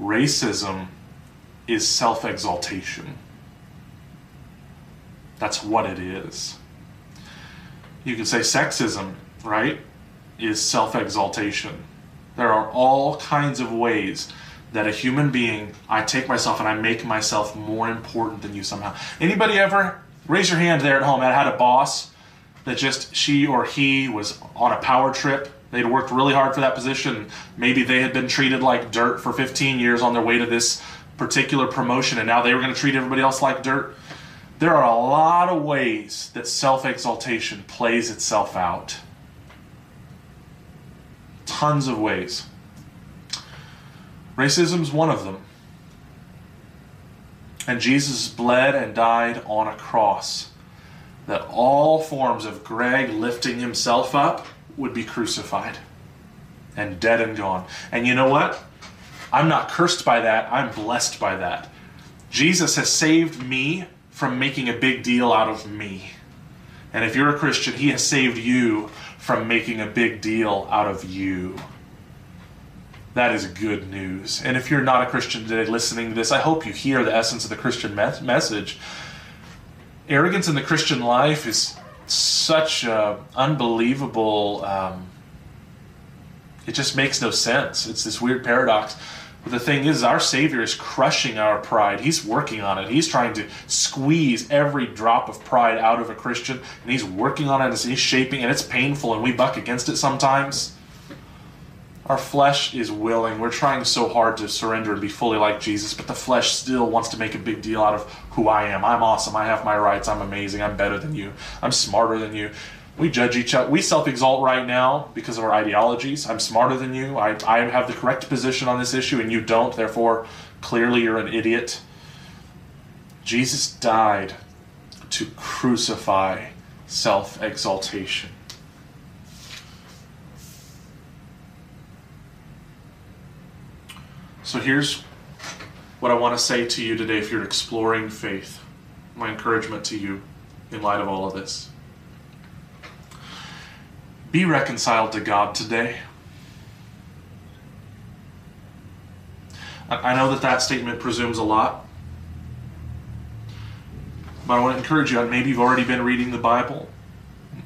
Speaker 2: racism is self exaltation. That's what it is. You could say sexism, right, is self exaltation. There are all kinds of ways that a human being, I take myself and I make myself more important than you somehow. Anybody ever raise your hand there at home that had a boss that just she or he was on a power trip? They'd worked really hard for that position. Maybe they had been treated like dirt for 15 years on their way to this particular promotion, and now they were going to treat everybody else like dirt. There are a lot of ways that self exaltation plays itself out. Tons of ways. Racism is one of them. And Jesus bled and died on a cross that all forms of Greg lifting himself up would be crucified and dead and gone. And you know what? I'm not cursed by that, I'm blessed by that. Jesus has saved me from making a big deal out of me. And if you're a Christian, He has saved you from making a big deal out of you. That is good news. And if you're not a Christian today listening to this, I hope you hear the essence of the Christian me- message. Arrogance in the Christian life is such a unbelievable. Um, it just makes no sense. It's this weird paradox. But the thing is, our Savior is crushing our pride. He's working on it. He's trying to squeeze every drop of pride out of a Christian, and He's working on it, and He's shaping, and it's painful, and we buck against it sometimes. Our flesh is willing. We're trying so hard to surrender and be fully like Jesus, but the flesh still wants to make a big deal out of who I am. I'm awesome. I have my rights. I'm amazing. I'm better than you. I'm smarter than you. We judge each other. We self exalt right now because of our ideologies. I'm smarter than you. I, I have the correct position on this issue and you don't. Therefore, clearly you're an idiot. Jesus died to crucify self exaltation. So here's what I want to say to you today if you're exploring faith. My encouragement to you in light of all of this. Be reconciled to God today. I know that that statement presumes a lot. But I want to encourage you, maybe you've already been reading the Bible,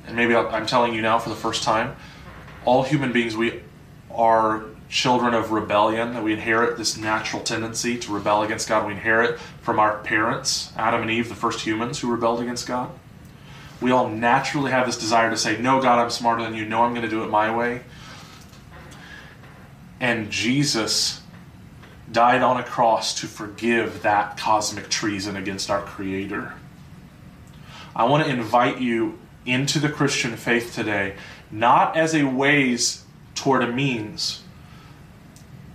Speaker 2: and maybe I'm telling you now for the first time. All human beings, we are children of rebellion, that we inherit this natural tendency to rebel against God. We inherit from our parents, Adam and Eve, the first humans who rebelled against God. We all naturally have this desire to say, No, God, I'm smarter than you. No, I'm going to do it my way. And Jesus died on a cross to forgive that cosmic treason against our Creator. I want to invite you into the Christian faith today, not as a ways toward a means.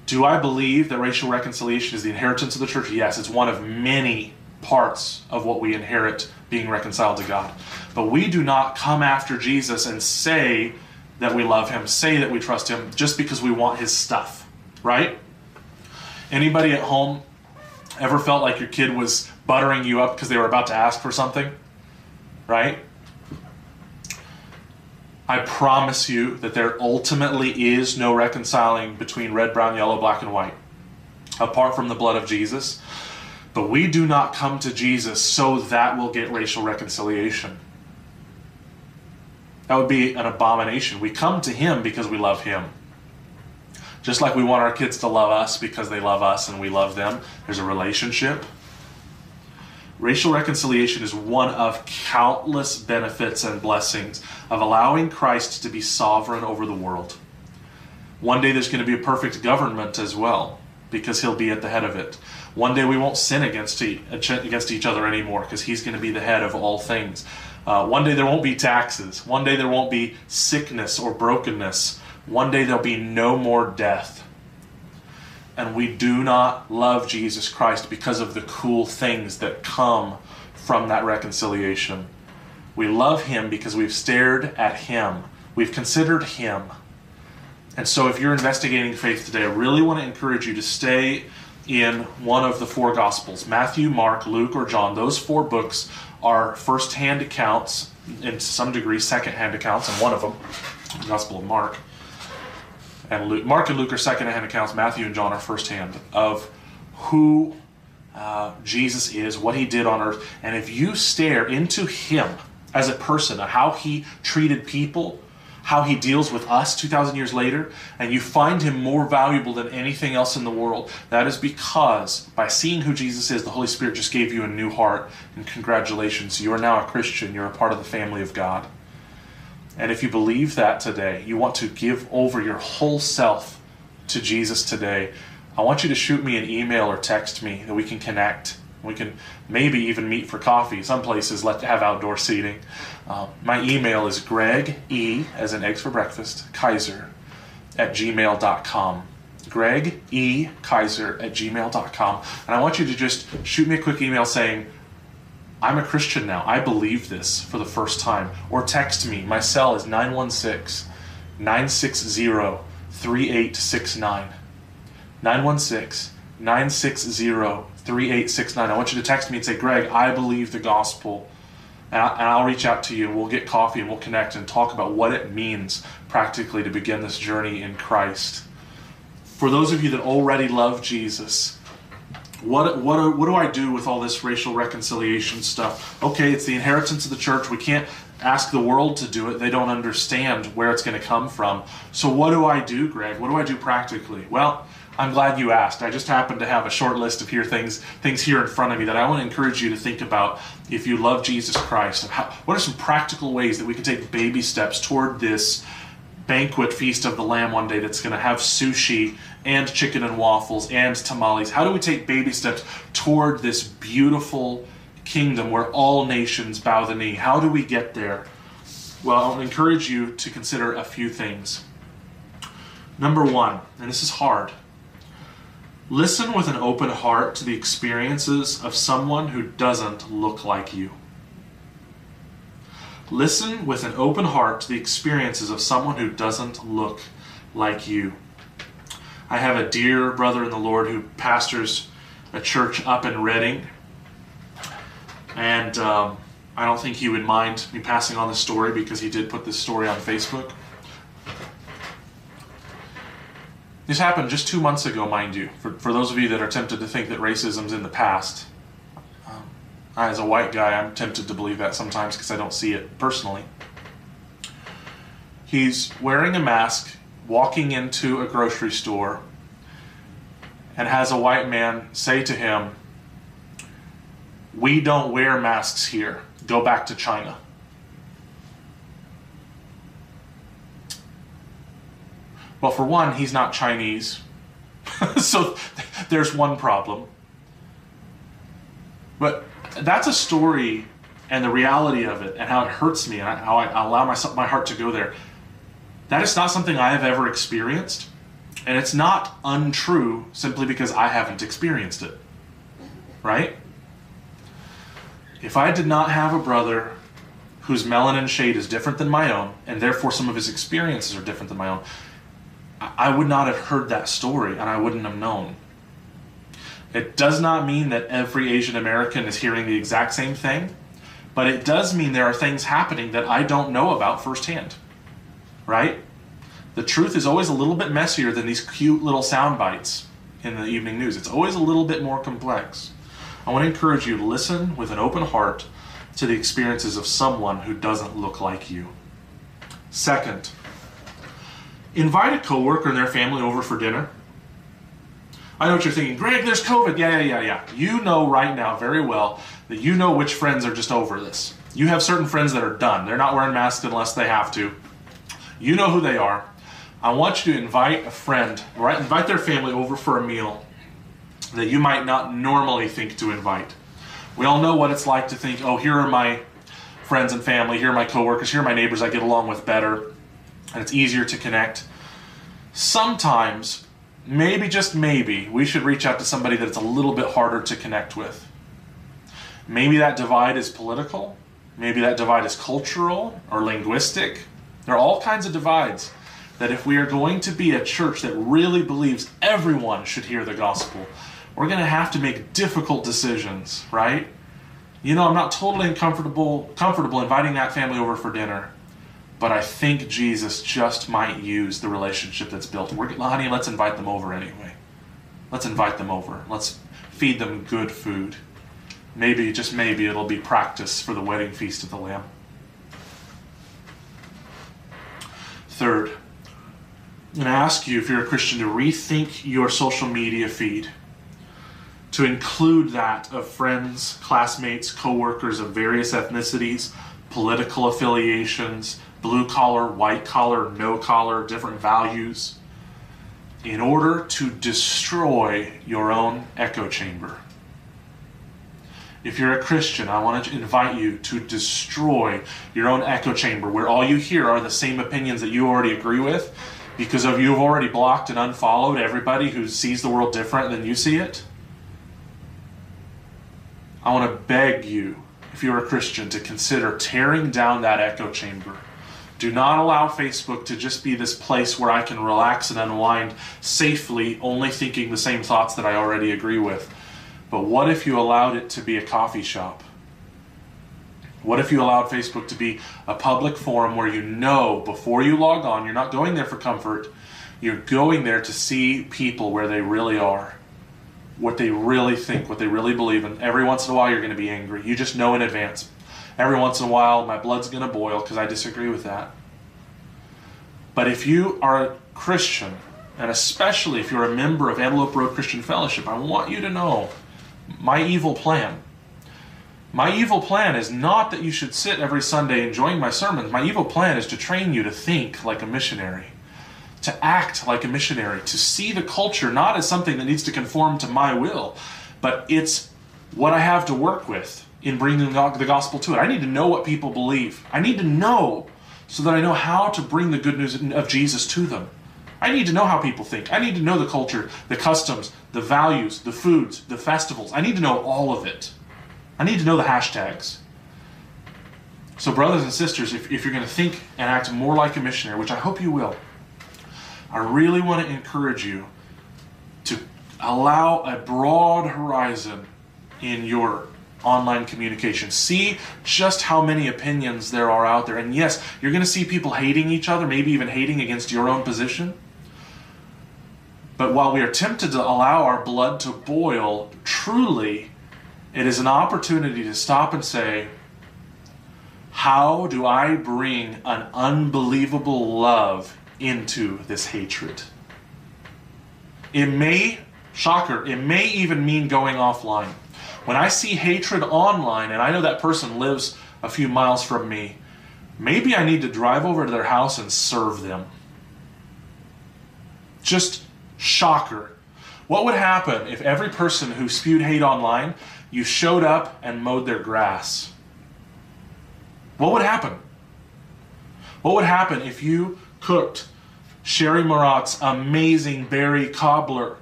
Speaker 2: Do I believe that racial reconciliation is the inheritance of the church? Yes, it's one of many parts of what we inherit being reconciled to God. But we do not come after Jesus and say that we love him, say that we trust him just because we want his stuff, right? Anybody at home ever felt like your kid was buttering you up because they were about to ask for something? Right? I promise you that there ultimately is no reconciling between red, brown, yellow, black, and white apart from the blood of Jesus. But we do not come to Jesus so that we'll get racial reconciliation. That would be an abomination. We come to Him because we love Him. Just like we want our kids to love us because they love us and we love them, there's a relationship. Racial reconciliation is one of countless benefits and blessings of allowing Christ to be sovereign over the world. One day there's going to be a perfect government as well because he'll be at the head of it. One day we won't sin against, against each other anymore because he's going to be the head of all things. Uh, one day there won't be taxes. One day there won't be sickness or brokenness. One day there'll be no more death. And we do not love Jesus Christ because of the cool things that come from that reconciliation. We love him because we've stared at him, we've considered him. And so, if you're investigating faith today, I really want to encourage you to stay in one of the four Gospels Matthew, Mark, Luke, or John. Those four books are first hand accounts, in some degree, second hand accounts, and one of them, the Gospel of Mark. And Luke, Mark and Luke are second hand accounts, Matthew and John are first hand of who uh, Jesus is, what he did on earth. And if you stare into him as a person, how he treated people, how he deals with us 2,000 years later, and you find him more valuable than anything else in the world, that is because by seeing who Jesus is, the Holy Spirit just gave you a new heart. And congratulations, you are now a Christian. You're a part of the family of God. And if you believe that today, you want to give over your whole self to Jesus today, I want you to shoot me an email or text me that we can connect. We can maybe even meet for coffee. Some places let have outdoor seating. Um, my email is Greg E, as in eggs for breakfast, Kaiser at gmail.com. Greg E. Kaiser at gmail.com. And I want you to just shoot me a quick email saying, I'm a Christian now. I believe this for the first time. Or text me. My cell is 916 960 3869. 916 960 3869. I want you to text me and say, Greg, I believe the gospel. And, I, will reach out to you. We'll get coffee and we'll connect and talk about what it means practically to begin this journey in Christ. For those of you that already love Jesus, what, what, what do I do with all this racial reconciliation stuff? Okay, it's the inheritance of the church. We can't ask the world to do it. They don't understand where it's going to come from. So, what do I do, Greg? What do I do practically? Well, I'm glad you asked. I just happen to have a short list of here things things here in front of me that I want to encourage you to think about if you love Jesus Christ. How, what are some practical ways that we can take baby steps toward this banquet feast of the lamb one day that's going to have sushi and chicken and waffles and tamales? How do we take baby steps toward this beautiful kingdom where all nations bow the knee? How do we get there? Well, I'll encourage you to consider a few things. Number one, and this is hard, Listen with an open heart to the experiences of someone who doesn't look like you. Listen with an open heart to the experiences of someone who doesn't look like you. I have a dear brother in the Lord who pastors a church up in Redding, and um, I don't think he would mind me passing on this story because he did put this story on Facebook. This happened just two months ago, mind you, for, for those of you that are tempted to think that racism's in the past. Um, as a white guy, I'm tempted to believe that sometimes because I don't see it personally. He's wearing a mask, walking into a grocery store, and has a white man say to him, We don't wear masks here. Go back to China. Well, for one, he's not Chinese. so there's one problem. But that's a story and the reality of it and how it hurts me and how I allow myself my heart to go there. That is not something I have ever experienced. And it's not untrue simply because I haven't experienced it. Right? If I did not have a brother whose melanin shade is different than my own, and therefore some of his experiences are different than my own, I would not have heard that story and I wouldn't have known. It does not mean that every Asian American is hearing the exact same thing, but it does mean there are things happening that I don't know about firsthand. Right? The truth is always a little bit messier than these cute little sound bites in the evening news. It's always a little bit more complex. I want to encourage you to listen with an open heart to the experiences of someone who doesn't look like you. Second, invite a coworker and their family over for dinner. I know what you're thinking, Greg, there's COVID. Yeah, yeah, yeah, yeah. You know right now very well that you know which friends are just over this. You have certain friends that are done. They're not wearing masks unless they have to. You know who they are. I want you to invite a friend, right? Invite their family over for a meal that you might not normally think to invite. We all know what it's like to think, oh, here are my friends and family, here are my coworkers, here are my neighbors I get along with better and it's easier to connect. Sometimes, maybe just maybe, we should reach out to somebody that it's a little bit harder to connect with. Maybe that divide is political, maybe that divide is cultural or linguistic. There are all kinds of divides that if we are going to be a church that really believes everyone should hear the gospel, we're going to have to make difficult decisions, right? You know, I'm not totally uncomfortable comfortable inviting that family over for dinner. But I think Jesus just might use the relationship that's built. We're, honey, let's invite them over anyway. Let's invite them over. Let's feed them good food. Maybe, just maybe, it'll be practice for the wedding feast of the Lamb. Third, I'm going to ask you, if you're a Christian, to rethink your social media feed to include that of friends, classmates, coworkers of various ethnicities, political affiliations, blue collar, white collar, no collar, different values, in order to destroy your own echo chamber. If you're a Christian, I want to invite you to destroy your own echo chamber where all you hear are the same opinions that you already agree with because of you've already blocked and unfollowed everybody who sees the world different than you see it. I want to beg you, if you're a Christian, to consider tearing down that echo chamber do not allow Facebook to just be this place where I can relax and unwind safely, only thinking the same thoughts that I already agree with. But what if you allowed it to be a coffee shop? What if you allowed Facebook to be a public forum where you know before you log on, you're not going there for comfort, You're going there to see people where they really are, what they really think, what they really believe. And every once in a while, you're going to be angry. You just know in advance. Every once in a while, my blood's going to boil because I disagree with that. But if you are a Christian, and especially if you're a member of Antelope Road Christian Fellowship, I want you to know my evil plan. My evil plan is not that you should sit every Sunday enjoying my sermons. My evil plan is to train you to think like a missionary, to act like a missionary, to see the culture not as something that needs to conform to my will, but it's what I have to work with in bringing the gospel to it. I need to know what people believe. I need to know so that I know how to bring the good news of Jesus to them. I need to know how people think. I need to know the culture, the customs, the values, the foods, the festivals. I need to know all of it. I need to know the hashtags. So, brothers and sisters, if, if you're going to think and act more like a missionary, which I hope you will, I really want to encourage you to allow a broad horizon in your online communication. See just how many opinions there are out there. And yes, you're going to see people hating each other, maybe even hating against your own position. But while we are tempted to allow our blood to boil, truly, it is an opportunity to stop and say, How do I bring an unbelievable love into this hatred? It may, shocker, it may even mean going offline. When I see hatred online and I know that person lives a few miles from me, maybe I need to drive over to their house and serve them. Just Shocker. What would happen if every person who spewed hate online, you showed up and mowed their grass? What would happen? What would happen if you cooked Sherry Marat's amazing berry cobbler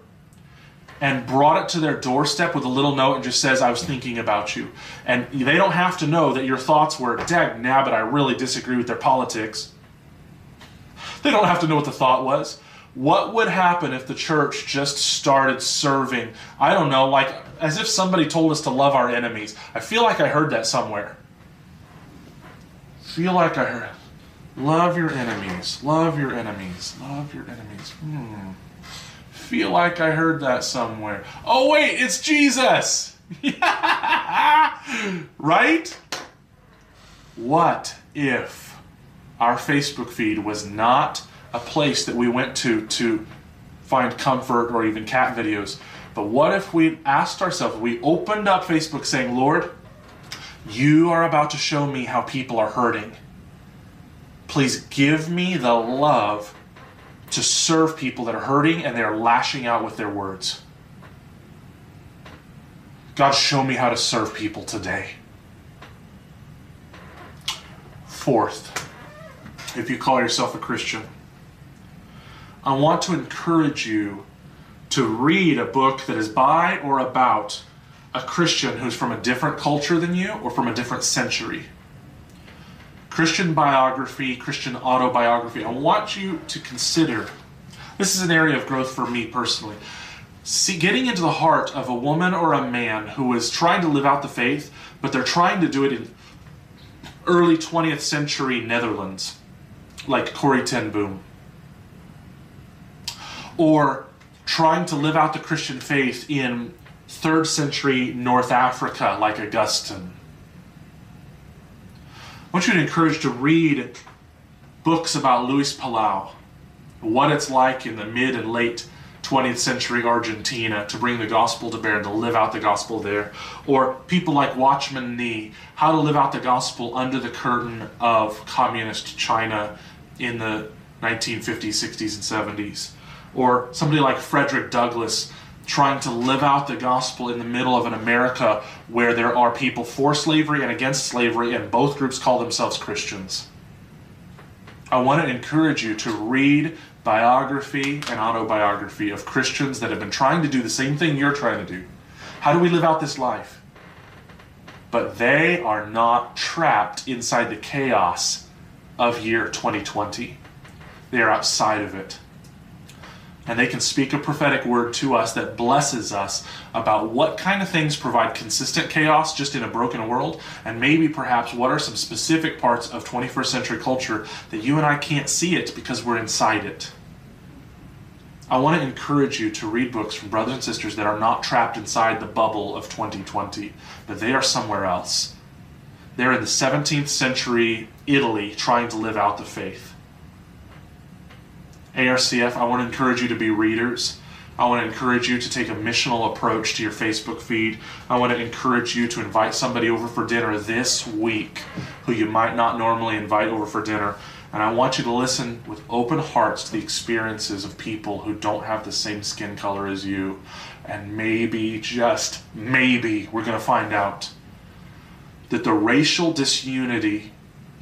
Speaker 2: and brought it to their doorstep with a little note and just says, I was thinking about you. And they don't have to know that your thoughts were, dag nabbit, I really disagree with their politics. They don't have to know what the thought was. What would happen if the church just started serving? I don't know, like as if somebody told us to love our enemies. I feel like I heard that somewhere. Feel like I heard Love your enemies. Love your enemies. Love your enemies. Hmm. Feel like I heard that somewhere. Oh, wait, it's Jesus! right? What if our Facebook feed was not a place that we went to to find comfort or even cat videos. But what if we asked ourselves, we opened up Facebook saying, Lord, you are about to show me how people are hurting. Please give me the love to serve people that are hurting and they're lashing out with their words. God, show me how to serve people today. Fourth, if you call yourself a Christian, I want to encourage you to read a book that is by or about a Christian who's from a different culture than you or from a different century. Christian biography, Christian autobiography. I want you to consider this is an area of growth for me personally. See, getting into the heart of a woman or a man who is trying to live out the faith, but they're trying to do it in early 20th century Netherlands, like Corrie ten Boom or trying to live out the Christian faith in third century North Africa like Augustine. I want you to encourage to read books about Luis Palau, what it's like in the mid and late 20th century Argentina to bring the gospel to bear and to live out the gospel there. Or people like Watchman Nee, how to live out the gospel under the curtain of communist China in the 1950s, 60s, and 70s or somebody like Frederick Douglass trying to live out the gospel in the middle of an America where there are people for slavery and against slavery, and both groups call themselves Christians. I want to encourage you to read biography and autobiography of Christians that have been trying to do the same thing you're trying to do. How do we live out this life? But they are not trapped inside the chaos of year 2020. They are outside of it and they can speak a prophetic word to us that blesses us about what kind of things provide consistent chaos just in a broken world, and maybe perhaps what are some specific parts of 21st century culture that you and I can't see it because we're inside it. I want to encourage you to read books from brothers and sisters that are not trapped inside the bubble of 2020, but they are somewhere else. They're in the 17th century Italy trying to live out the faith. ARCF, I want to encourage you to be readers. I want to encourage you to take a missional approach to your Facebook feed. I want to encourage you to invite somebody over for dinner this week who you might not normally invite over for dinner and I want you to listen with open hearts to the experiences of people who don't have the same skin color as you. And maybe, just maybe, we're going to find out that the racial disunity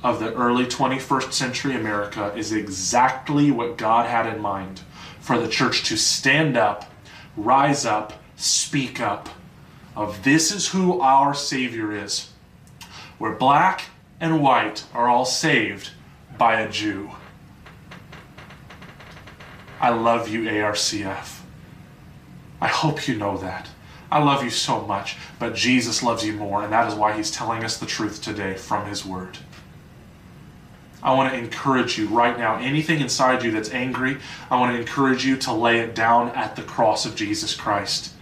Speaker 2: of the early 21st century America is exactly what God had in mind for the church to stand up, rise up, speak up of this is who our Savior is. Where black and white are all saved by a Jew. I love you, ARCF. I hope you know that. I love you so much, but Jesus loves you more, and that is why He's telling us the truth today from His Word. I want to encourage you right now. Anything inside you that's angry, I want to encourage you to lay it down at the cross of Jesus Christ.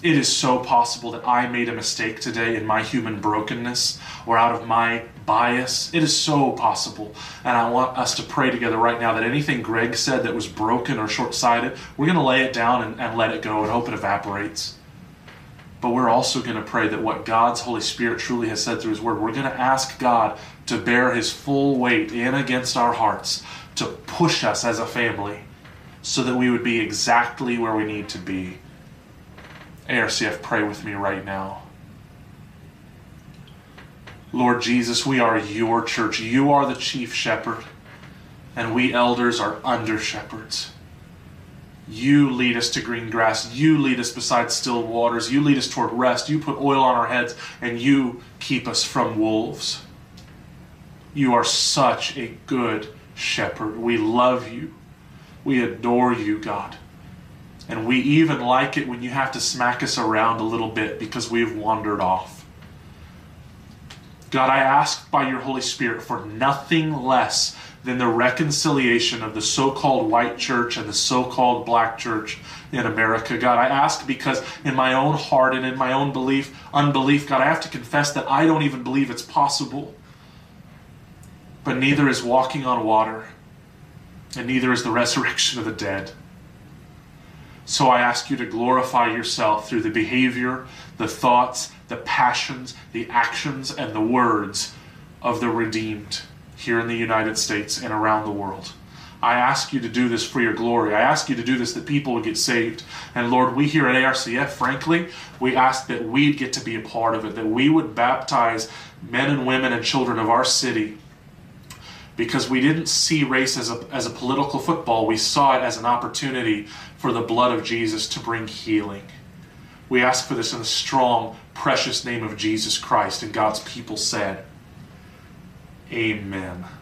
Speaker 2: It is so possible that I made a mistake today in my human brokenness or out of my bias. It is so possible. And I want us to pray together right now that anything Greg said that was broken or short sighted, we're going to lay it down and, and let it go and hope it evaporates. But we're also going to pray that what God's Holy Spirit truly has said through His Word, we're going to ask God to bear His full weight in against our hearts, to push us as a family, so that we would be exactly where we need to be. ARCF, pray with me right now. Lord Jesus, we are your church. You are the chief shepherd, and we elders are under shepherds. You lead us to green grass. You lead us beside still waters. You lead us toward rest. You put oil on our heads, and you keep us from wolves. You are such a good shepherd. We love you. We adore you, God. And we even like it when you have to smack us around a little bit because we've wandered off. God, I ask by your Holy Spirit for nothing less than the reconciliation of the so called white church and the so called black church in America. God, I ask because in my own heart and in my own belief, unbelief, God, I have to confess that I don't even believe it's possible. But neither is walking on water, and neither is the resurrection of the dead. So I ask you to glorify yourself through the behavior, the thoughts, the passions, the actions, and the words of the redeemed here in the United States and around the world. I ask you to do this for your glory. I ask you to do this that people would get saved. And Lord, we here at ARCF, frankly, we ask that we'd get to be a part of it, that we would baptize men and women and children of our city because we didn't see race as a, as a political football, we saw it as an opportunity for the blood of Jesus to bring healing. We ask for this in the strong, precious name of Jesus Christ. And God's people said, Amen.